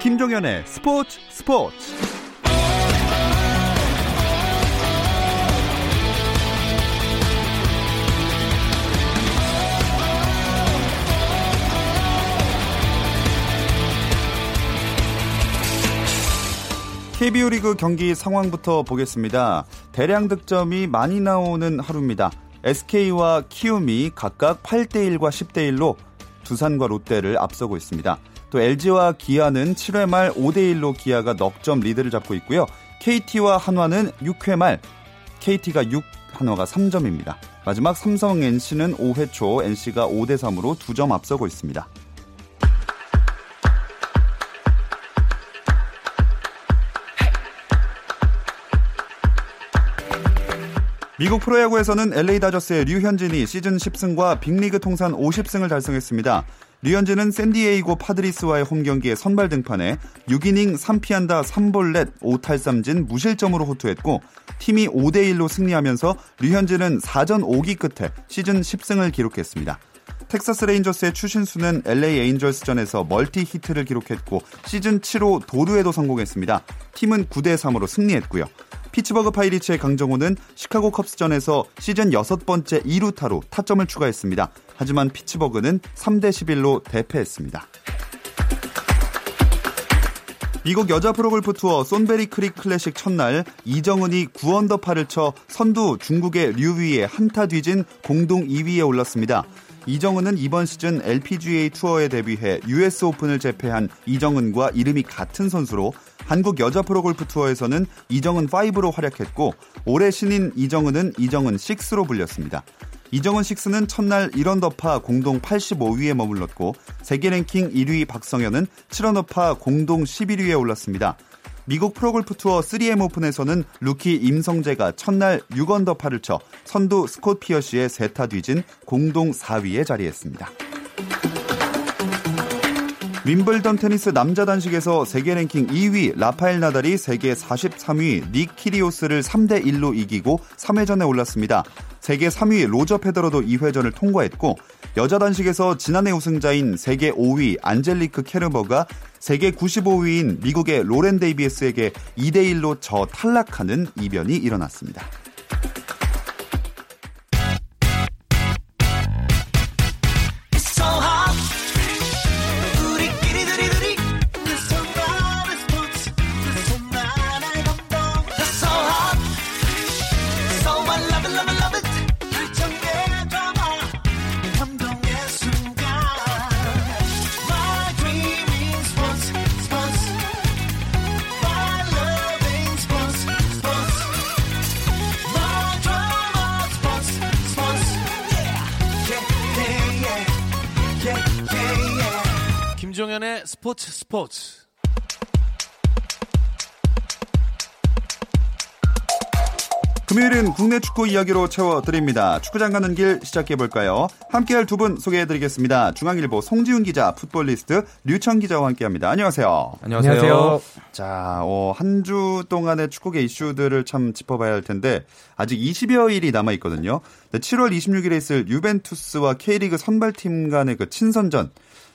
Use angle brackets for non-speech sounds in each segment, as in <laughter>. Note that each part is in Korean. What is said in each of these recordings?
김종현의 스포츠 스포츠 KBO 리그 경기 상황부터 보겠습니다. 대량 득점이 많이 나오는 하루입니다. SK와 키움이 각각 8대1과 10대1로 두산과 롯데를 앞서고 있습니다. 또 LG와 기아는 7회 말 5대1로 기아가 넉 점 리드를 잡고 있고요. KT와 한화는 6회 말 KT가 6, 한화가 3점입니다. 마지막 삼성 NC는 5회 초 NC가 5대 3으로 2점 앞서고 있습니다. 미국 프로야구에서는 LA 다저스의 류현진이 시즌 10승과 빅리그 통산 50승을 달성했습니다. 류현진은 샌디에이고 파드리스와의 홈경기에 선발 등판해 6이닝 3피안타 3볼넷 5탈삼진 무실점으로 호투했고 팀이 5대1로 승리하면서 류현진은 4전 5기 끝에 시즌 10승을 기록했습니다. 텍사스 레인저스의 추신수는 LA 에인절스전에서 멀티 히트를 기록했고 시즌 7호 도루에도 성공했습니다. 팀은 9대 3으로 승리했고요. 피츠버그 파이리츠의 강정호는 시카고 컵스전에서 시즌 6번째 2루타로 타점을 추가했습니다. 하지만 피츠버그는 3대 11로 대패했습니다. 미국 여자 프로골프 투어 손베리 크릭 클래식 첫날 이정은이 9언더파를 쳐 선두 중국의 류위에 한 타 뒤진 공동 2위에 올랐습니다. 이정은은 이번 시즌 LPGA 투어에 데뷔해 US 오픈을 제패한 이정은과 이름이 같은 선수로 한국 여자 프로골프 투어에서는 이정은 5로 활약했고 올해 신인 이정은은 이정은 6로 불렸습니다. 이정은 6는 첫날 1언더파 공동 85위에 머물렀고 세계 랭킹 1위 박성현은 7언더파 공동 11위에 올랐습니다. 미국 프로골프 투어 3M 오픈에서는 루키 임성재가 첫날 6언더파를 쳐 선두 스콧 피어시의 세 타 뒤진 공동 4위에 자리했습니다. 윔블던 테니스 남자 단식에서 세계 랭킹 2위 라파엘 나달이 세계 43위 닉 키리오스를 3대 1로 이기고 3회전에 올랐습니다. 세계 3위 로저 페더러도 2회전을 통과했고 여자 단식에서 지난해 우승자인 세계 5위 안젤리크 케르버가 세계 95위인 미국의 로렌 데이비스에게 2대 1로 져 탈락하는 이변이 일어났습니다. 스포츠. 금요일은 국내 축구 이야기로 채워드립니다. 축구장 가는 길 시작해볼까요? 함께할 두 분 소개해드리겠습니다. 중앙일보 송지훈 기자, 풋볼리스트 류청 기자와 함께합니다. 안녕하세요. 안녕하세요. 자, 어, 한 주 동안의 축구계 이슈들을 참 짚어봐야 할 텐데 아직 20여일이 남아 있거든요. 7월 26일에 있을 유벤투스와 K리그 선발팀 간의 그 친선전.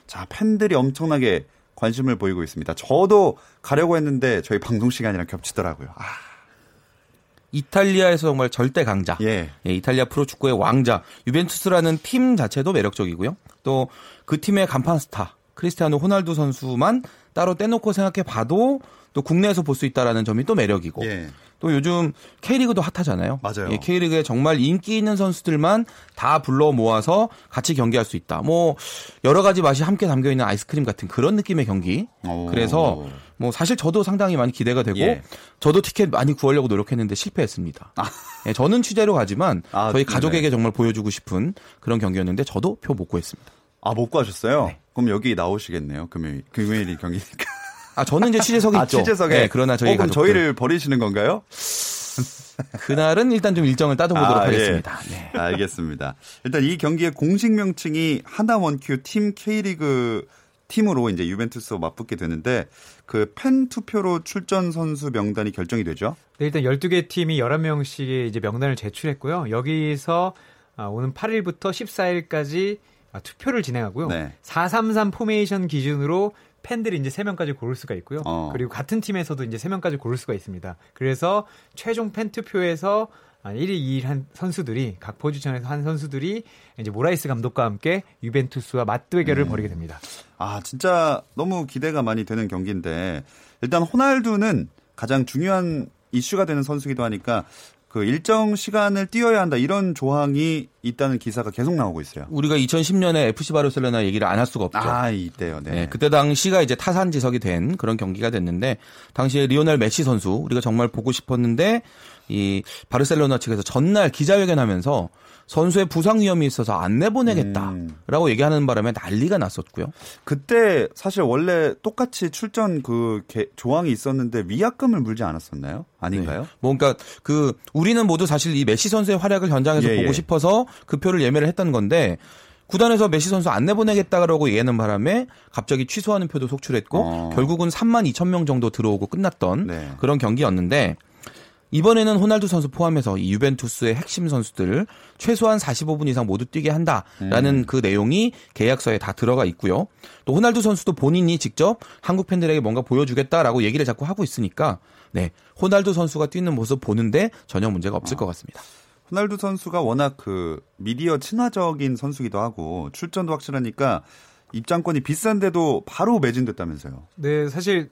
자, 팬들이 엄청나게 관심을 보이고 있습니다. 저도 가려고 했는데 저희 방송 시간이랑 겹치더라고요. 아. 이탈리아에서 정말 절대 강자. 예. 예, 이탈리아 프로축구의 왕자. 유벤투스라는 팀 자체도 매력적이고요. 또 그 팀의 간판 스타 크리스티아노 호날두 선수만 따로 떼놓고 생각해 봐도 또 국내에서 볼 수 있다라는 점이 또 매력이고. 예. 또 요즘 K리그도 핫하잖아요. 맞아요. 예, K리그에 정말 인기 있는 선수들만 다 불러 모아서 같이 경기할 수 있다. 뭐 여러 가지 맛이 함께 담겨 있는 아이스크림 같은 그런 느낌의 경기. 오. 그래서 뭐 사실 저도 상당히 많이 기대가 되고 예. 저도 티켓 많이 구하려고 노력했는데 실패했습니다. 아. 예, 저는 취재로 가지만 아, 저희 네네. 가족에게 정말 보여주고 싶은 그런 경기였는데 저도 표 못 구했습니다. 아, 못 가셨어요? 네. 그럼 여기 나오시겠네요. 금요일, 금요일이 경기니까. 아 저는 이제 취재석에 아, 있죠. 취재석에. 네, 그러나 저희 어, 그럼 가족들 저희를 버리시는 건가요? 그날은 일단 좀 일정을 따져보도록 아, 예. 하겠습니다. 네. 알겠습니다. 일단 이 경기의 공식 명칭이 하나 원큐 팀 K리그 팀으로 이제 유벤투스와 맞붙게 되는데 그 팬 투표로 출전 선수 명단이 결정이 되죠. 네, 일단 12개 팀이 11명씩의 이제 명단을 제출했고요. 여기서 아, 오는 8일부터 14일까지 아, 투표를 진행하고요. 네. 433 포메이션 기준으로 팬들이 이제 3명까지 고를 수가 있고요. 어. 그리고 같은 팀에서도 이제 3명까지 고를 수가 있습니다. 그래서 최종 팬 투표에서 1위, 2위 한 선수들이 각 포지션에서 한 선수들이 이제 모라이스 감독과 함께 유벤투스와 맞대결을 벌이게 됩니다. 아, 진짜 너무 기대가 많이 되는 경기인데 일단 호날두는 가장 중요한 이슈가 되는 선수기도 하니까 그 일정 시간을 뛰어야 한다 이런 조항이 있다는 기사가 계속 나오고 있어요. 우리가 2010년에 FC 바르셀로나 얘기를 안 할 수가 없죠. 아, 이때요. 네. 네, 그때 당시가 이제 타산 지석이 된 그런 경기가 됐는데 당시에 리오넬 메시 선수 우리가 정말 보고 싶었는데 이 바르셀로나 측에서 전날 기자회견하면서 선수의 부상 위험이 있어서 안 내보내겠다라고 얘기하는 바람에 난리가 났었고요. 그때 사실 원래 똑같이 출전 그 개- 조항이 있었는데 위약금을 물지 않았었나요? 아닌가요? 뭐 그러니까 그 우리는 모두 사실 이 메시 선수의 활약을 현장에서 예, 보고 예. 싶어서 그 표를 예매를 했던 건데 구단에서 메시 선수 안 내보내겠다라고 얘기하는 바람에 갑자기 취소하는 표도 속출했고 어. 결국은 3만 2천 명 정도 들어오고 끝났던 네. 그런 경기였는데 이번에는 호날두 선수 포함해서 이 유벤투스의 핵심 선수들을 최소한 45분 이상 모두 뛰게 한다라는 음. 그 내용이 계약서에 다 들어가 있고요. 또 호날두 선수도 본인이 직접 한국 팬들에게 뭔가 보여주겠다라고 얘기를 자꾸 하고 있으니까 네 호날두 선수가 뛰는 모습 보는데 전혀 문제가 없을 것 같습니다. 호날두 선수가 워낙 그 미디어 친화적인 선수기도 하고 출전도 확실하니까 입장권이 비싼데도 바로 매진됐다면서요. 네, 사실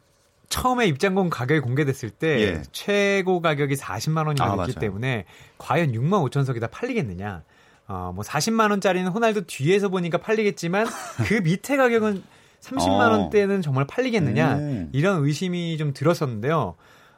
처음에 입장권 가격이 공개됐을 때 예. 최고 가격이 40만 원이나 아, 됐기 맞아요. 때문에 과연 6만 5천 석이 다 팔리겠느냐? 어, 뭐 40만 원짜리는 호날두 뒤에서 보니까 팔리겠지만 <laughs> 그 밑에 가격은 30만 어. 원대는 정말 팔리겠느냐? 음. 이런 의심이 좀 들었었는데요.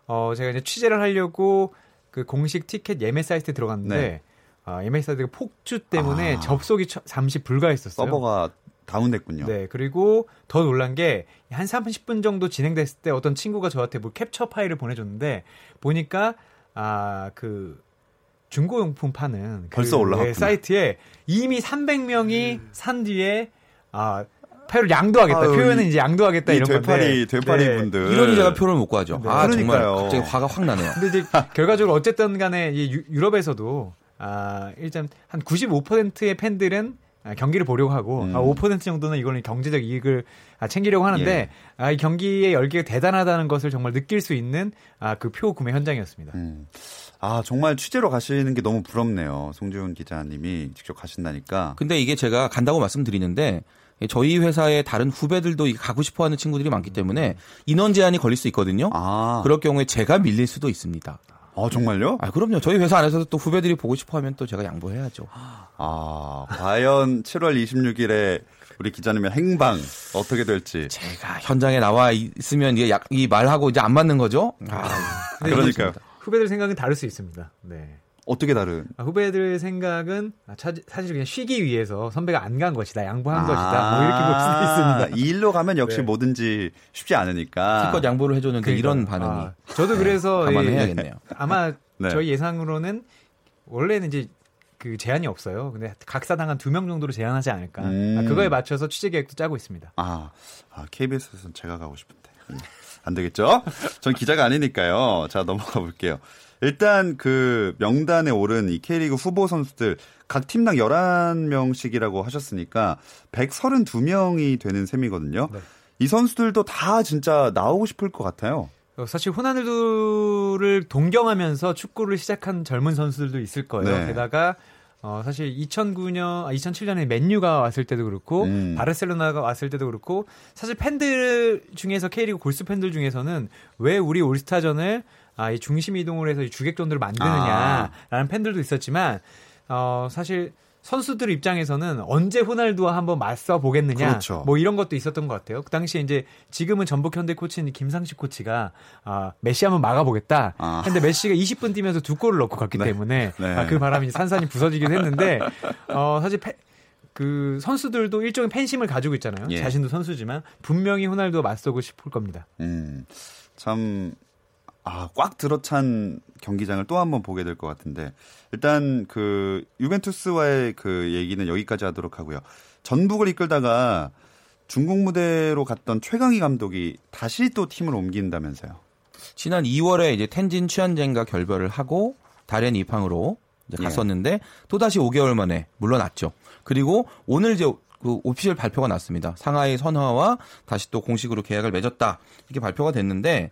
어, 제가 이제 취재를 하려고 그 공식 티켓 예매 사이트에 들어갔는데 네. 아, 예매 사이트가 폭주 때문에 아. 접속이 처- 잠시 불가했었어요. 서버가 다운됐군요. 네, 그리고 더 놀란 게 한 30분 정도 진행됐을 때 어떤 친구가 저한테 뭐 캡처 파일을 보내줬는데 보니까 아 그 중고용품 파는 그 벌써 올라갔구나. 네, 사이트에 이미 300명이 산 뒤에 아 표를 양도하겠다. 아유, 표현은 이- 이제 양도하겠다 이 이런 되파리 건데. 되파리 네. 분들 이러니 제가 표를 못 구하죠. 네. 아 정말 그러니까요. 갑자기 화가 확 나네요. 근데 이제 결과적으로 어쨌든 간에 이 유- 유럽에서도 아 일단 한 95%의 팬들은 아, 경기를 보려고 하고 음. 아, 5% 정도는 이거는 경제적 이익을 아, 챙기려고 하는데 예. 아, 이 경기의 열기가 대단하다는 것을 정말 느낄 수 있는 아, 그 표 구매 현장이었습니다. 음. 아 정말 취재로 가시는 게 너무 부럽네요. 송지훈 기자님이 직접 가신다니까. 근데 이게 제가 간다고 말씀드리는데 저희 회사의 다른 후배들도 가고 싶어하는 친구들이 많기 때문에 인원 제한이 걸릴 수 있거든요. 아, 그럴 경우에 제가 밀릴 수도 있습니다. 어 정말요? 아 그럼요. 저희 회사 안에서도 또 후배들이 보고 싶어하면 또 제가 양보해야죠. 아 과연 7월 26일에 우리 기자님의 행방 어떻게 될지. 제가 현장에 나와 있으면 이게 약, 이 말하고 이제 안 맞는 거죠. 아, 그러니까요. 후배들 생각은 다를 수 있습니다. 네. 어떻게 다른? 아, 후배들 생각은 아, 차- 사실 그냥 쉬기 위해서 선배가 안 간 것이다, 양보한 아, 것이다, 뭐 이렇게 볼 수도 있습니다. 이 일로 가면 역시 네. 뭐든지 쉽지 않으니까. 실컷 양보를 해줬는데 이런 그러니까요. 반응이 아, 저도 그래서 이- 감안해야겠네요. 아마 <laughs> 네. 저희 예상으로는 원래는 이제 그 제한이 없어요. 근데 각 사당 한 두 명 정도로 제한하지 않을까. 음. 아, 그거에 맞춰서 취재 계획도 짜고 있습니다. 아, 아 KBS에서는 제가 가고 싶은데. 음, 안 되겠죠? 전 기자가 아니니까요. 자, 넘어가 볼게요. 일단 그 명단에 오른 이 K리그 후보 선수들 각 팀당 11명씩이라고 하셨으니까 132명이 되는 셈이거든요. 네. 이 선수들도 다 진짜 나오고 싶을 것 같아요. 어, 사실 호날두를 동경하면서 축구를 시작한 젊은 선수들도 있을 거예요. 네. 게다가 어, 사실 2009년, 아, 2007년에 맨유가 왔을 때도 그렇고 음. 바르셀로나가 왔을 때도 그렇고 사실 팬들 중에서 K리그 골수 팬들 중에서는 왜 우리 올스타전을 아, 이 중심 이동을 해서 이 주객전들을 만드느냐라는 팬들도 있었지만 어, 사실 선수들 입장에서는 언제 호날두와 한번 맞서 보겠느냐 그렇죠. 뭐 이런 것도 있었던 것 같아요. 그 당시에 이제 지금은 전북 현대 코치인 김상식 코치가 아, 메시 한번 막아보겠다. 아. 근데 메시가 20분 뛰면서 두 골을 넣고 갔기 네. 때문에 네. 아, 그 바람이 산산이 부서지긴 했는데 어, 사실 패- 그 선수들도 일종의 팬심을 가지고 있잖아요. 예. 자신도 선수지만 분명히 호날두와 맞서고 싶을 겁니다. 음, 참, 아, 꽉 들어찬 경기장을 또 한 번 보게 될 것 같은데, 일단 그, 유벤투스와의 그 얘기는 여기까지 하도록 하고요. 전북을 이끌다가 중국 무대로 갔던 최강희 감독이 다시 또 팀을 옮긴다면서요. 지난 2월에 이제 텐진 취한쟁과 결별을 하고 다른 이제 예. 갔었는데 또 다시 5개월 만에 물러났죠. 그리고 오늘 이제 그 오피셜 발표가 났습니다. 상하이 선화와 다시 또 공식으로 계약을 맺었다. 이렇게 발표가 됐는데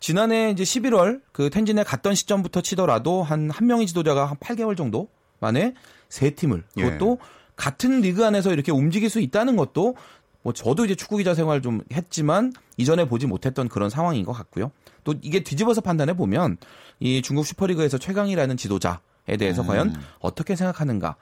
지난해 이제 11월 그 텐진에 갔던 시점부터 치더라도 한 한 명의 지도자가 한 8개월 정도 만에 세 팀을 그것도 예. 같은 리그 안에서 이렇게 움직일 수 있다는 것도 뭐 저도 이제 축구 기자 생활 좀 했지만 이전에 보지 못했던 그런 상황인 것 같고요. 또 이게 뒤집어서 판단해 보면 이 중국 슈퍼리그에서 최강이라는 지도자에 대해서 음. 과연 어떻게 생각하는가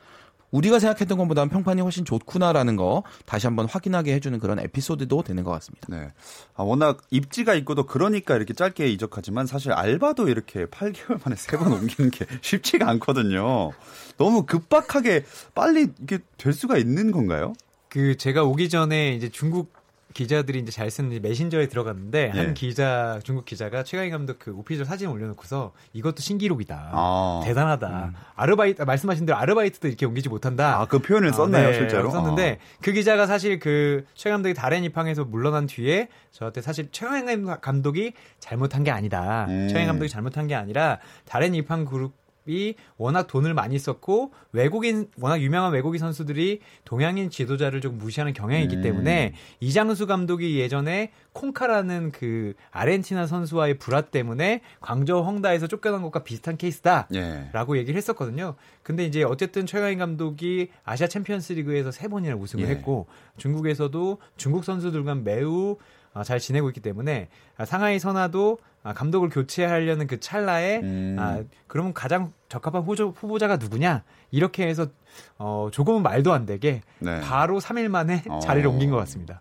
우리가 생각했던 것보다는 평판이 훨씬 좋구나라는 거 다시 한번 확인하게 해주는 그런 에피소드도 되는 것 같습니다. 네. 아, 워낙 입지가 있고도 그러니까 이렇게 짧게 이적하지만 사실 알바도 이렇게 8개월 만에 세 번 옮기는 게 <laughs> 쉽지가 않거든요. 너무 급박하게 빨리 이게 될 수가 있는 건가요? 그 제가 오기 전에 이제 중국 기자들이 이제 잘 쓰는 메신저에 들어갔는데 예. 한 기자 중국 기자가 최강희 감독 그 오피셜 사진 올려놓고서 이것도 신기록이다. 아. 대단하다. 음. 아르바이트 말씀하신 대로 아르바이트도 이렇게 옮기지 못한다. 아그 표현을 썼나요 아, 네, 실제로? 썼는데 아. 그 기자가 사실 그 최강 감독이 다른 입항에서 물러난 뒤에 저한테 사실 최강 감독이 잘못한 게 아니다. 음. 최강 감독이 잘못한 게 아니라 다롄 이팡 그룹 이 워낙 돈을 많이 썼고 외국인 워낙 유명한 외국인 선수들이 동양인 지도자를 좀 무시하는 경향이 있기 음. 때문에 이장수 감독이 예전에 콘카라는 그 아르헨티나 선수와의 불화 때문에 광저우 헝다에서 쫓겨난 것과 비슷한 케이스다라고 예. 얘기를 했었거든요. 근데 이제 어쨌든 최강희 감독이 아시아 챔피언스 리그에서 세 번이나 우승을 예. 했고 중국에서도 중국 선수들과 매우 어, 잘 지내고 있기 때문에 상하이 선화도 아, 감독을 교체하려는 그 찰나에 음. 아, 그러면 가장 적합한 후조, 후보자가 누구냐 이렇게 해서 어, 조금은 말도 안 되게 네. 바로 3일 만에 어. 자리를 옮긴 것 같습니다.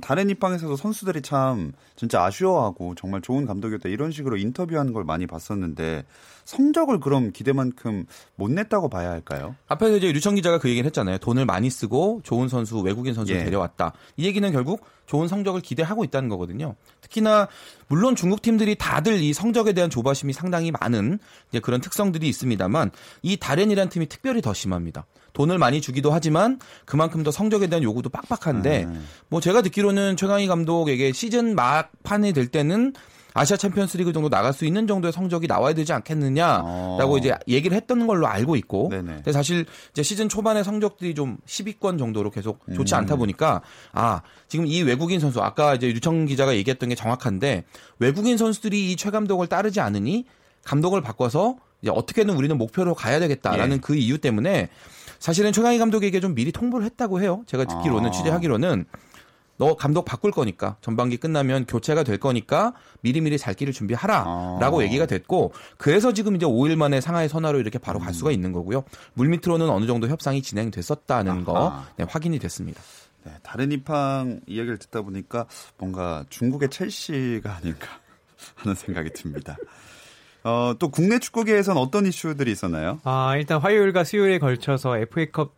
다른 입장에서도 선수들이 참 진짜 아쉬워하고 정말 좋은 감독이었다 이런 식으로 인터뷰하는 걸 많이 봤었는데 성적을 그럼 기대만큼 못 냈다고 봐야 할까요? 앞에서 이제 류청 기자가 그 얘기를 했잖아요. 돈을 많이 쓰고 좋은 선수, 외국인 선수를 예. 데려왔다. 이 얘기는 결국 좋은 성적을 기대하고 있다는 거거든요. 특히나 물론 중국 팀들이 다들 이 성적에 대한 조바심이 상당히 많은 그런 특성들이 있습니다 만 이 다렌이라는 팀이 특별히 더 심합니다. 돈을 많이 주기도 하지만 그만큼 더 성적에 대한 요구도 빡빡한데 음. 뭐 제가 듣기로는 최강희 감독에게 시즌 막판이 될 때는 아시아 챔피언스리그 정도 나갈 수 있는 정도의 성적이 나와야 되지 않겠느냐라고 어. 이제 얘기를 했던 걸로 알고 있고 네네. 근데 사실 이제 시즌 초반의 성적들이 좀 10위권 정도로 계속 좋지 음. 않다 보니까 아 지금 이 외국인 선수 아까 이제 유청 기자가 얘기했던 게 정확한데 외국인 선수들이 이 최 감독을 따르지 않으니 감독을 바꿔서 이제 어떻게든 우리는 목표로 가야 되겠다라는 예. 그 이유 때문에 사실은 최강희 감독에게 좀 미리 통보를 했다고 해요. 제가 듣기로는 아. 취재하기로는 너 감독 바꿀 거니까 전반기 끝나면 교체가 될 거니까 미리미리 살 길을 준비하라라고 아. 얘기가 됐고 그래서 지금 이제 5일 만에 상하이 선화로 이렇게 바로 갈 음. 수가 있는 거고요. 물밑으로는 어느 정도 협상이 진행됐었다는 아하. 거 네, 확인이 됐습니다. 네, 다른 입항 이야기를 듣다 보니까 뭔가 중국의 첼시가 아닐까 <laughs> 하는 생각이 듭니다. 어, 또 국내 축구계에선 어떤 이슈들이 있었나요? 아, 일단 화요일과 수요일에 걸쳐서 FA컵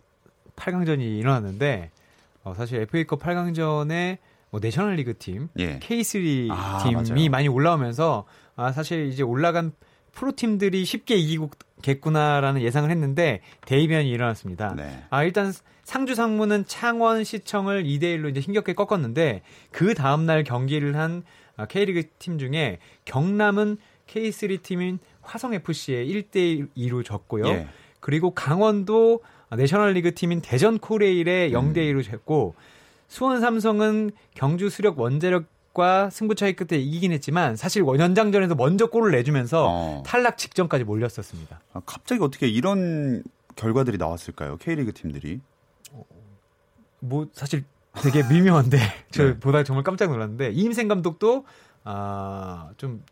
8강전이 일어났는데 어, 사실 FA컵 8강전에 뭐 내셔널리그 팀, 예. K3 아, 팀이 맞아요. 많이 올라오면서 아, 사실 이제 올라간 프로 팀들이 쉽게 이기겠구나라는 예상을 했는데 대이변이 일어났습니다. 네. 아, 일단 상주 상무는 창원 시청을 2대 1로 이제 힘겹게 꺾었는데 그 다음 날 경기를 한 아, K리그 팀 중에 경남은 K3 팀인 화성 FC에 1대 2로 졌고요. 예. 그리고 강원도 내셔널리그 팀인 대전 코레일에 0대 2로 졌고 수원 삼성은 경주 수력 원자력 과 승부 차이 끝에 이기긴 했지만 사실 원연장전에서 먼저 골을 내주면서 어. 탈락 직전까지 몰렸었습니다. 아, 갑자기 어떻게 이런 결과들이 나왔을까요? K리그 팀들이? 뭐 사실 되게 미묘한데 <laughs> 저 네. 보다 정말 깜짝 놀랐는데 이임생 감독도 아좀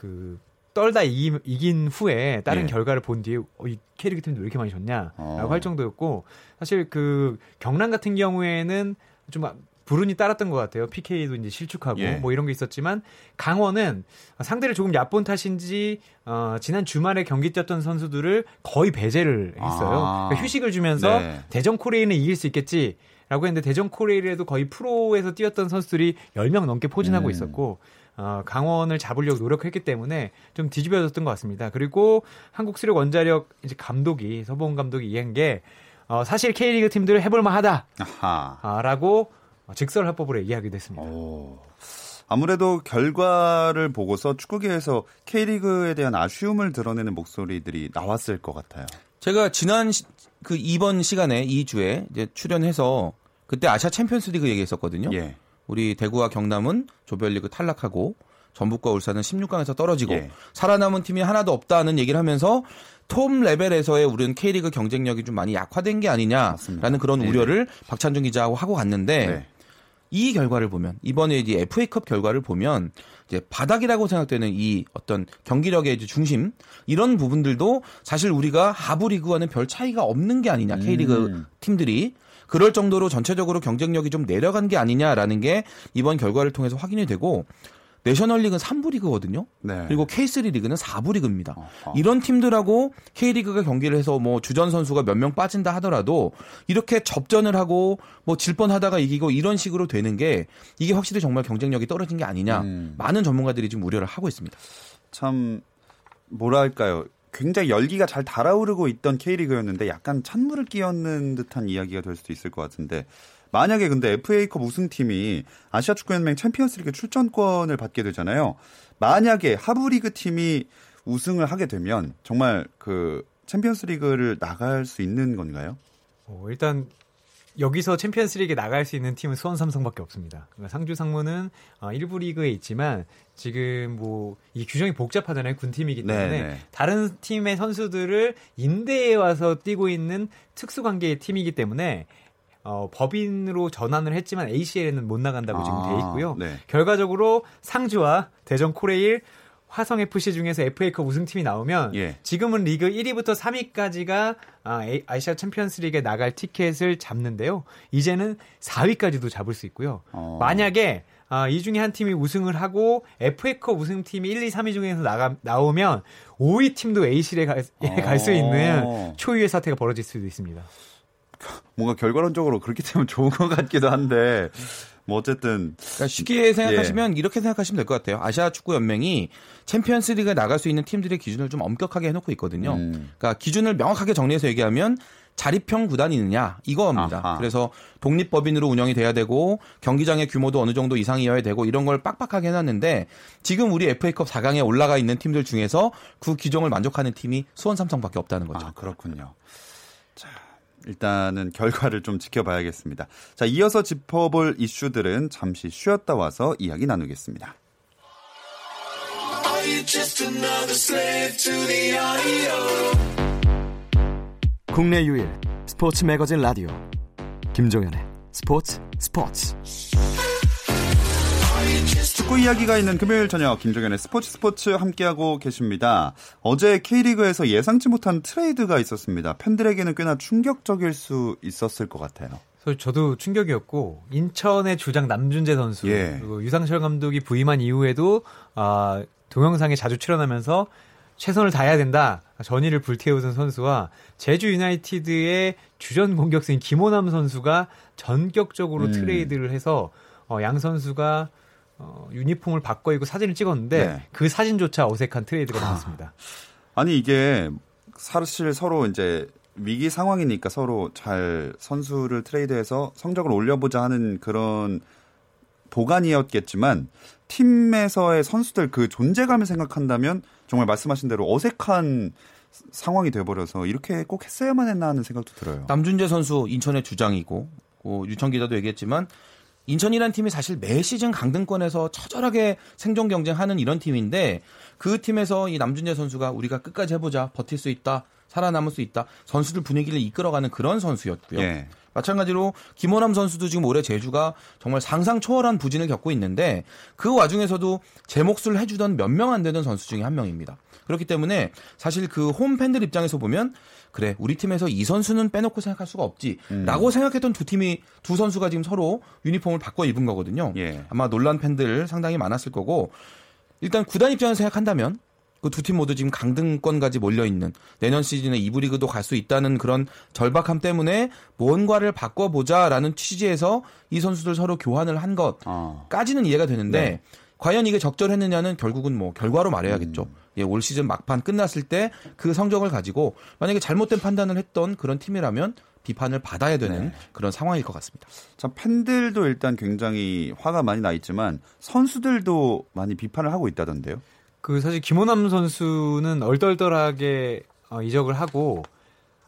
그 떨다 이기, 이긴 후에 다른 예. 결과를 본 뒤에 어, 이 캐리그 팀도 왜 이렇게 많이 졌냐라고 어. 할 정도였고 사실 그 경남 같은 경우에는 좀 불운이 따랐던 것 같아요. PK도 이제 실축하고 예. 뭐 이런 게 있었지만 강원은 상대를 조금 얕본 탓인지 어, 지난 주말에 경기 뛰었던 선수들을 거의 배제를 했어요. 아. 그러니까 휴식을 주면서 네. 대전 코레이는 이길 수 있겠지. 라고 했는데 대전 코레일에도 거의 프로에서 뛰었던 선수들이 10명 넘게 포진하고 음. 있었고 어, 강원을 잡으려고 노력했기 때문에 좀 뒤집어졌던 것 같습니다. 그리고 한국 수력 원자력 이제 감독이 서보은 감독이 이해한 게 어, 사실 K리그 팀들을 해볼만 하다라고 어, 직설 화법으로 얘기하기도 했습니다. 오. 아무래도 결과를 보고서 축구계에서 K리그에 대한 아쉬움을 드러내는 목소리들이 나왔을 것 같아요. 제가 지난 그 이번 시간에 이 주에 이제 출연해서 그때 아시아 챔피언스 리그 얘기했었거든요. 예. 우리 대구와 경남은 조별리그 탈락하고 전북과 울산은 16강에서 떨어지고 예. 살아남은 팀이 하나도 없다는 얘기를 하면서 톱 레벨에서의 우리는 K리그 경쟁력이 좀 많이 약화된 게 아니냐라는 맞습니다. 그런 네네. 우려를 박찬준 기자하고 하고 갔는데 네. 이 결과를 보면 이번에 이제 FA컵 결과를 보면 이제 바닥이라고 생각되는 이 어떤 경기력의 중심 이런 부분들도 사실 우리가 하부 리그와는 별 차이가 없는 게 아니냐 K리그 음. 팀들이 그럴 정도로 전체적으로 경쟁력이 좀 내려간 게 아니냐라는 게 이번 결과를 통해서 확인이 되고 내셔널리그는 3부 리그거든요. 네. 그리고 K3 리그는 4부 리그입니다. 어허. 이런 팀들하고 K리그가 경기를 해서 뭐 주전 선수가 몇 명 빠진다 하더라도 이렇게 접전을 하고 뭐 질 뻔하다가 이기고 이런 식으로 되는 게 이게 확실히 정말 경쟁력이 떨어진 게 아니냐. 음. 많은 전문가들이 지금 우려를 하고 있습니다. 참 뭐랄까요. 굉장히 열기가 잘 달아오르고 있던 K리그였는데 약간 찬물을 끼얹는 듯한 이야기가 될 수도 있을 것 같은데 만약에 근데 FA컵 우승팀이 아시아 축구연맹 챔피언스리그 출전권을 받게 되잖아요. 만약에 하부리그 팀이 우승을 하게 되면 정말 그 챔피언스리그를 나갈 수 있는 건가요? 어, 일단 여기서 챔피언스 리그에 나갈 수 있는 팀은 수원 삼성밖에 없습니다. 그러니까 상주 상무는 어, 1부 리그에 있지만 지금 뭐 이 규정이 복잡하잖아요. 군 팀이기 때문에 네, 네. 다른 팀의 선수들을 임대해 와서 뛰고 있는 특수 관계의 팀이기 때문에 어, 법인으로 전환을 했지만 ACL에는 못 나간다고 지금 돼 있고요. 네. 결과적으로 상주와 대전 코레일 화성 FC 중에서 FA컵 우승팀이 나오면 예. 지금은 리그 1위부터 3위까지가 아, 아시아 챔피언스리그에 나갈 티켓을 잡는데요. 이제는 4위까지도 잡을 수 있고요. 어. 만약에 아, 이 중에 한 팀이 우승을 하고 FA컵 우승팀이 1, 2, 3위 중에서 나가, 나오면 5위 팀도 A실에 갈수 어. 있는 초유의 사태가 벌어질 수도 있습니다. 뭔가 결과론적으로 그렇게 되면 좋은 것 같기도 한데 뭐 어쨌든 그러니까 쉽게 생각하시면 이렇게 생각하시면 될 것 같아요. 아시아 축구 연맹이 챔피언스 리그에 나갈 수 있는 팀들의 기준을 좀 엄격하게 해놓고 있거든요. 음. 그러니까 기준을 명확하게 정리해서 얘기하면 자립형 구단이 있느냐 이거입니다. 아하. 그래서 독립법인으로 운영이 돼야 되고 경기장의 규모도 어느 정도 이상이어야 되고 이런 걸 빡빡하게 해놨는데 지금 우리 FA컵 4강에 올라가 있는 팀들 중에서 그 규정을 만족하는 팀이 수원 삼성밖에 없다는 거죠. 아, 그렇군요. 자, 일단은 결과를 좀 지켜봐야겠습니다. 자, 이어서 짚어볼 이슈들은 잠시 쉬었다 와서 이야기 나누겠습니다. 국내 유일 스포츠 매거진 라디오 김종현의 스포츠 스포츠 축구 이야기가 있는 금요일 저녁 김종현의 스포츠 스포츠 함께하고 계십니다. 어제 K리그에서 예상치 못한 트레이드가 있었습니다. 팬들에게는 꽤나 충격적일 수 있었을 것 같아요. 저도 충격이었고 인천의 주장 남준재 선수 예. 그리고 유상철 감독이 부임한 이후에도 아, 동영상에 자주 출연하면서 최선을 다해야 된다 전의를 불태우던 선수와 제주 유나이티드의 주전 공격수인 김호남 선수가 전격적으로 음. 트레이드를 해서 어, 양 선수가 어, 유니폼을 바꿔 입고 사진을 찍었는데 네. 그 사진조차 어색한 트레이드가 나왔습니다. 아니 이게 사실 서로 이제 위기 상황이니까 서로 잘 선수를 트레이드해서 성적을 올려보자 하는 그런 복안이었겠지만 팀에서의 선수들 그 존재감을 생각한다면 정말 말씀하신 대로 어색한 상황이 돼버려서 이렇게 꼭 했어야만 했나 하는 생각도 들어요. 남준재 선수 인천의 주장이고 어, 유청 기자도 얘기했지만 인천이라는 팀이 사실 매 시즌 강등권에서 처절하게 생존 경쟁하는 이런 팀인데 그 팀에서 이 남준재 선수가 우리가 끝까지 해보자 버틸 수 있다 살아남을 수 있다 선수들 분위기를 이끌어가는 그런 선수였고요. 예. 마찬가지로 김호남 선수도 지금 올해 제주가 정말 상상 초월한 부진을 겪고 있는데 그 와중에서도 제 몫을 해주던 몇 명 안 되는 선수 중에 한 명입니다. 그렇기 때문에 사실 그 홈 팬들 입장에서 보면 그래 우리 팀에서 이 선수는 빼놓고 생각할 수가 없지라고 생각했던 두 팀이 두 선수가 지금 서로 유니폼을 바꿔 입은 거거든요. 예. 아마 논란 팬들 상당히 많았을 거고 일단 구단 입장에서 생각한다면 그 두 팀 모두 지금 강등권까지 몰려 있는 내년 시즌에 이부 리그도 갈 수 있다는 그런 절박함 때문에 뭔가를 바꿔보자라는 취지에서 이 선수들 서로 교환을 한 어. 것까지는 이해가 되는데 네. 과연 이게 적절했느냐는 결국은 뭐 결과로 말해야겠죠. 예, 올 시즌 막판 끝났을 때 그 성적을 가지고 만약에 잘못된 판단을 했던 그런 팀이라면 비판을 받아야 되는 네. 그런 상황일 것 같습니다. 자, 팬들도 일단 굉장히 화가 많이 나 있지만 선수들도 많이 비판을 하고 있다던데요. 그 사실 김호남 선수는 얼떨떨하게 어, 이적을 하고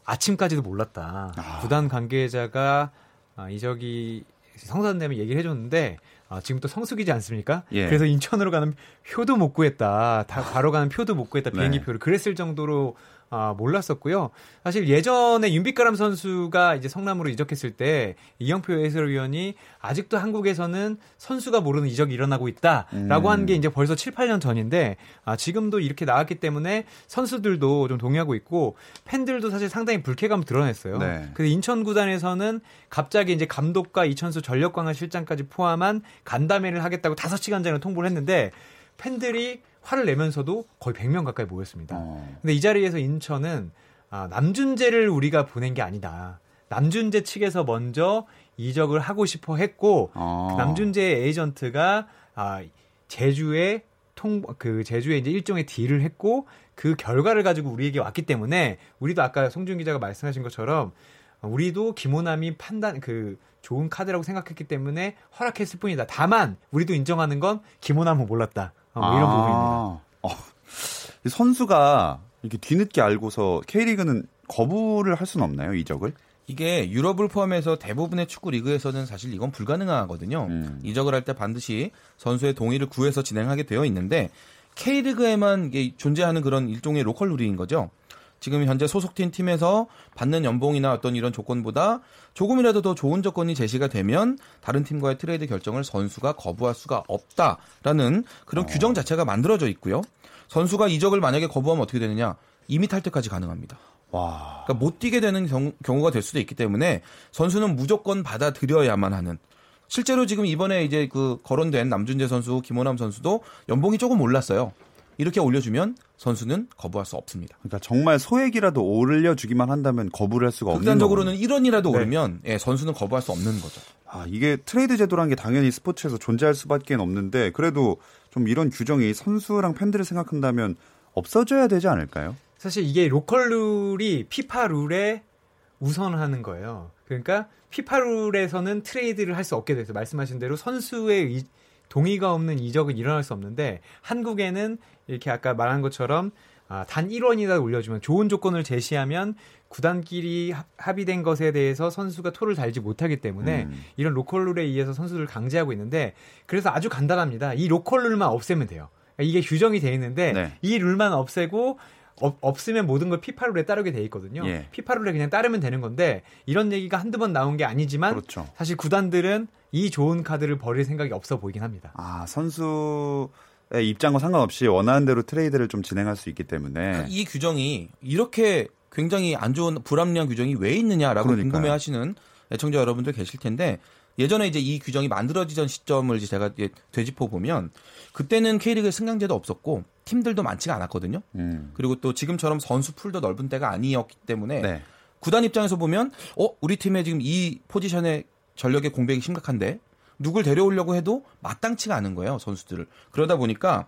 아침까지도 몰랐다. 아. 구단 관계자가 아, 이적이 성사되면 얘기를 해줬는데 아, 지금 또 성수기지 않습니까? 예. 그래서 인천으로 가는 표도 못 구했다. 다 바로 가는 표도 못 구했다. 비행기 네. 표를 그랬을 정도로 아, 몰랐었고요. 사실 예전에 윤빛가람 선수가 이제 성남으로 이적했을 때 이영표 해설위원이 아직도 한국에서는 선수가 모르는 이적이 일어나고 있다라고 음. 한게 이제 벌써 7, 8년 전인데 아, 지금도 이렇게 나왔기 때문에 선수들도 좀 동의하고 있고 팬들도 사실 상당히 불쾌감을 드러냈어요. 네. 그래서 인천 구단에서는 갑자기 이제 감독과 이천수 전력광화 실장까지 포함한 간담회를 하겠다고 5시간 전에 통보를 했는데 팬들이 화를 내면서도 거의 100명 가까이 모였습니다. 어. 근데 이 자리에서 인천은 아, 남준재를 우리가 보낸 게 아니다. 남준재 측에서 먼저 이적을 하고 싶어 했고 어. 그 남준재 에이전트가 아, 제주에 통 그 제주에 이제 일종의 딜을 했고 그 결과를 가지고 우리에게 왔기 때문에 우리도 아까 송준 기자가 말씀하신 것처럼 우리도 김호남이 판단 그 좋은 카드라고 생각했기 때문에 허락했을 뿐이다. 다만 우리도 인정하는 건 김호남은 몰랐다. 어, 뭐 이런 아. 부분입니다. 어. 이 선수가 이렇게 뒤늦게 알고서 K리그는 거부를 할 수는 없나요, 이적을? 이게 유럽을 포함해서 대부분의 축구 리그에서는 사실 이건 불가능하거든요. 음. 이적을 할 때 반드시 선수의 동의를 구해서 진행하게 되어 있는데 K리그에만 이게 존재하는 그런 일종의 로컬 룰인 거죠. 지금 현재 소속팀 팀에서 받는 연봉이나 어떤 이런 조건보다 조금이라도 더 좋은 조건이 제시가 되면 다른 팀과의 트레이드 결정을 선수가 거부할 수가 없다라는 그런 규정 자체가 만들어져 있고요. 선수가 이적을 만약에 거부하면 어떻게 되느냐? 이미 탈퇴까지 가능합니다. 와. 그러니까 못 뛰게 되는 경, 경우가 될 수도 있기 때문에 선수는 무조건 받아들여야만 하는. 실제로 지금 이번에 이제 그 거론된 남준재 선수, 김호남 선수도 연봉이 조금 올랐어요. 이렇게 올려주면 선수는 거부할 수 없습니다. 그러니까 정말 소액이라도 올려주기만 한다면 거부를 할 수가 없는 극단적으로는 거군요. 1원이라도 네. 오르면 예, 선수는 거부할 수 없는 거죠. 아, 이게 트레이드 제도라는 게 당연히 스포츠에서 존재할 수밖에 없는데 그래도 좀 이런 규정이 선수랑 팬들을 생각한다면 없어져야 되지 않을까요? 사실 이게 로컬 룰이 피파 룰에 우선하는 거예요. 그러니까 피파 룰에서는 트레이드를 할 수 없게 돼서 말씀하신 대로 선수의 이- 동의가 없는 이적은 일어날 수 없는데 한국에는 이렇게 아까 말한 것처럼 아, 단 1원이라도 올려주면 좋은 조건을 제시하면 구단끼리 합- 합의된 것에 대해서 선수가 토를 달지 못하기 때문에 음. 이런 로컬 룰에 의해서 선수들을 강제하고 있는데 그래서 아주 간단합니다. 이 로컬 룰만 없애면 돼요. 그러니까 이게 규정이 돼 있는데 네. 이 룰만 없애고 없, 없으면 모든 걸 피파 룰에 따르게 돼 있거든요. 예. 피파 룰에 그냥 따르면 되는 건데 이런 얘기가 한두 번 나온 게 아니지만 그렇죠. 사실 구단들은 이 좋은 카드를 버릴 생각이 없어 보이긴 합니다. 아, 선수 의 입장과 상관없이 원하는 대로 트레이드를 좀 진행할 수 있기 때문에 그러니까 이 규정이 이렇게 굉장히 안 좋은 불합리한 규정이 왜 있느냐라고 그러니까요. 궁금해하시는 애청자 여러분들 계실 텐데 예전에 이제 이 규정이 만들어지던 시점을 제가 되짚어 보면 그때는 K리그에 승강제도 없었고 팀들도 많지가 않았거든요. 음. 그리고 또 지금처럼 선수 풀도 넓은 때가 아니었기 때문에 네. 구단 입장에서 보면 어 우리 팀에 지금 이 포지션에 전력의 공백이 심각한데 누굴 데려오려고 해도 마땅치가 않은 거예요 선수들을. 그러다 보니까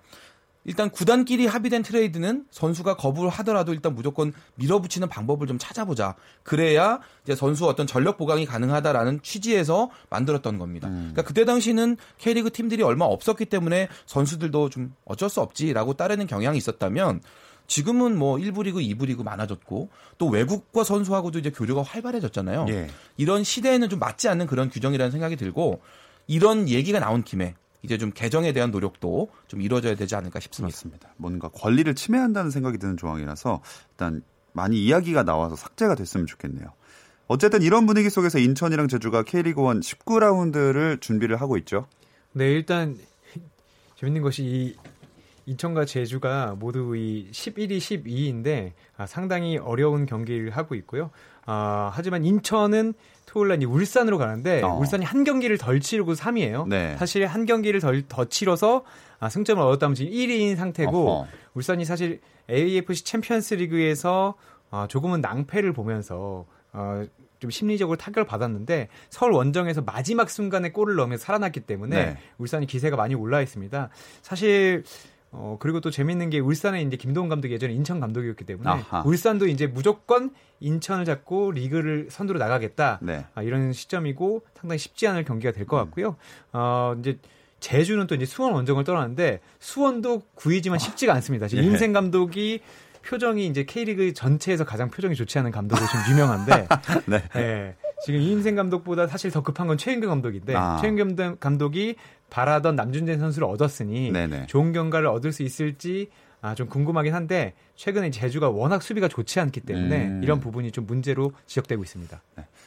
일단 구단끼리 합의된 트레이드는 선수가 거부를 하더라도 일단 무조건 밀어붙이는 방법을 좀 찾아보자. 그래야 이제 선수 어떤 전력 보강이 가능하다라는 취지에서 만들었던 겁니다. 그러니까 그때 당시는 K리그 팀들이 얼마 없었기 때문에 선수들도 좀 어쩔 수 없지라고 따르는 경향이 있었다면 지금은 뭐 1부 리그, 2부 리그 많아졌고 또 외국과 선수하고도 이제 교류가 활발해졌잖아요. 예. 이런 시대에는 좀 맞지 않는 그런 규정이라는 생각이 들고 이런 얘기가 나온 김에 이제 좀 개정에 대한 노력도 좀 이루어져야 되지 않을까 싶습니다. 그렇습니다. 뭔가 권리를 침해한다는 생각이 드는 조항이라서 일단 많이 이야기가 나와서 삭제가 됐으면 좋겠네요. 어쨌든 이런 분위기 속에서 인천이랑 제주가 K리그 1 19라운드를 준비를 하고 있죠. 네, 일단 재밌는 것이 이 인천과 제주가 모두 이 11위, 12위인데 아, 상당히 어려운 경기를 하고 있고요. 아, 하지만 인천은 토요일 날이 울산으로 가는데 어. 울산이 한 경기를 덜 치르고 3위예요. 네. 사실 한 경기를 덜, 더 치러서 아, 승점을 얻었다면 지금 1위인 상태고 어허. 울산이 사실 AFC 챔피언스 리그에서 아, 조금은 낭패를 보면서 어, 좀 심리적으로 타격을 받았는데 서울 원정에서 마지막 순간에 골을 넣으면서 살아났기 때문에 네. 울산이 기세가 많이 올라 있습니다. 사실 어 그리고 또 재밌는 게 울산에 이제 김도훈 감독이 예전에 인천 감독이었기 때문에 아하. 울산도 이제 무조건 인천을 잡고 리그를 선두로 나가겠다. 네. 아, 이런 시점이고 상당히 쉽지 않을 경기가 될 것 같고요. 어 이제 제주는 또 이제 수원 원정을 떠나는데 수원도 구이지만 쉽지가 않습니다. 지금 예. 임생 감독이 표정이 이제 K리그 전체에서 가장 표정이 좋지 않은 감독으로 지금 유명한데 <laughs> 네. 예, 지금 이인생 감독보다 사실 더 급한 건 최인규 감독인데 아. 최인규 감독- 감독이 바라던 남준재 선수를 얻었으니 네네. 좋은 결과를 얻을 수 있을지 아, 좀 궁금하긴 한데 최근에 제주가 워낙 수비가 좋지 않기 때문에 음. 이런 부분이 좀 문제로 지적되고 있습니다.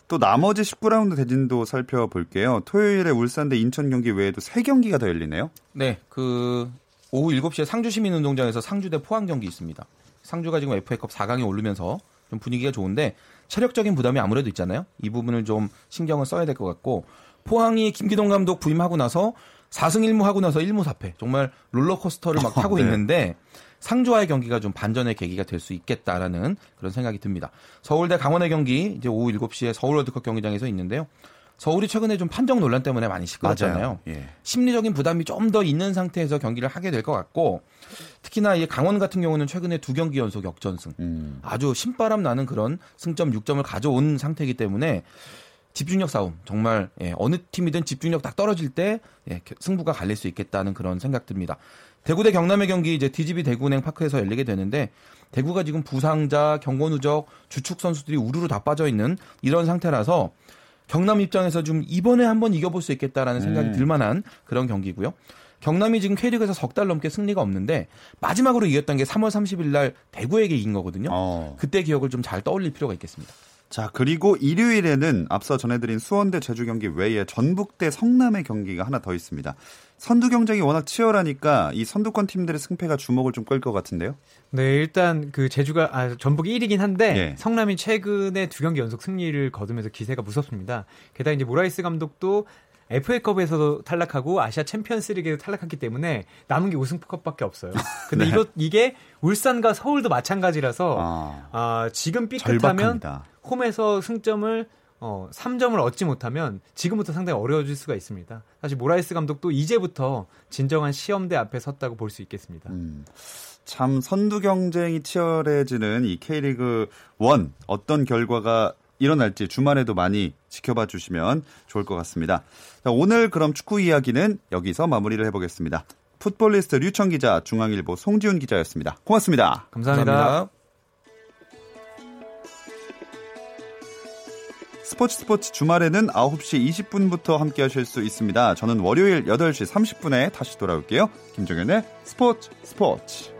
또 나머지 19라운드 대진도 살펴볼게요. 토요일에 울산 대 인천 경기 외에도 3경기가 더 열리네요. 네, 그 오후 7시에 상주 시민운동장에서 상주 대 포항 경기 있습니다. 상주가 지금 FA컵 4강에 오르면서 좀 분위기가 좋은데 체력적인 부담이 아무래도 있잖아요. 이 부분을 좀 신경을 써야 될 것 같고 포항이 김기동 감독 부임하고 나서 4승 1무 하고 나서 1무 4패 정말 롤러코스터를 막 타고 네. 있는데 상주와의 경기가 좀 반전의 계기가 될 수 있겠다라는 그런 생각이 듭니다. 서울대 강원의 경기 이제 오후 7시에 서울 월드컵 경기장에서 있는데요. 서울이 최근에 좀 판정 논란 때문에 많이 시끄럽잖아요. 예. 심리적인 부담이 좀 더 있는 상태에서 경기를 하게 될 것 같고 특히나 이 강원 같은 경우는 최근에 두 경기 연속 역전승 음. 아주 신바람 나는 그런 승점 6점을 가져온 상태이기 때문에 집중력 싸움 정말 예, 어느 팀이든 집중력 딱 떨어질 때 예, 승부가 갈릴 수 있겠다는 그런 생각 듭니다. 대구 대 경남의 경기 이제 DGB 대구은행 파크에서 열리게 되는데 대구가 지금 부상자, 경고 누적, 주축 선수들이 우르르 다 빠져 있는 이런 상태라서 경남 입장에서 좀 이번에 한번 이겨볼 수 있겠다라는 생각이 음. 들만한 그런 경기고요. 경남이 지금 K리그에서 석 달 넘게 승리가 없는데 마지막으로 이겼던 게 3월 30일 날 대구에게 이긴 거거든요. 어. 그때 기억을 좀 잘 떠올릴 필요가 있겠습니다. 자, 그리고 일요일에는 앞서 전해드린 수원대 제주 경기 외에 전북대 성남의 경기가 하나 더 있습니다. 선두 경쟁이 워낙 치열하니까 이 선두권 팀들의 승패가 주목을 좀 끌 것 같은데요. 네, 일단 그 제주가 아, 전북이 1위긴 한데 예. 성남이 최근에 두 경기 연속 승리를 거두면서 기세가 무섭습니다. 게다가 이제 모라이스 감독도 FA컵에서도 탈락하고 아시아 챔피언스리그에도 탈락했기 때문에 남은 게 우승컵밖에 없어요. <laughs> 근데 네. 이거 이게 울산과 서울도 마찬가지라서 아, 아, 지금 삐끗하면 절박합니다. 홈에서 승점을 어, 3점을 얻지 못하면 지금부터 상당히 어려워질 수가 있습니다. 사실 모라이스 감독도 이제부터 진정한 시험대 앞에 섰다고 볼 수 있겠습니다. 음, 참 선두 경쟁이 치열해지는 이 K리그 1 어떤 결과가 일어날지 주말에도 많이 지켜봐 주시면 좋을 것 같습니다. 자, 오늘 그럼 축구 이야기는 여기서 마무리를 해보겠습니다. 풋볼리스트 류청 기자, 중앙일보 송지훈 기자였습니다. 고맙습니다. 감사합니다. 스포츠 스포츠 주말에는 9시 20분부터 함께 하실 수 있습니다. 저는 월요일 8시 30분에 다시 돌아올게요. 김종현의 스포츠 스포츠.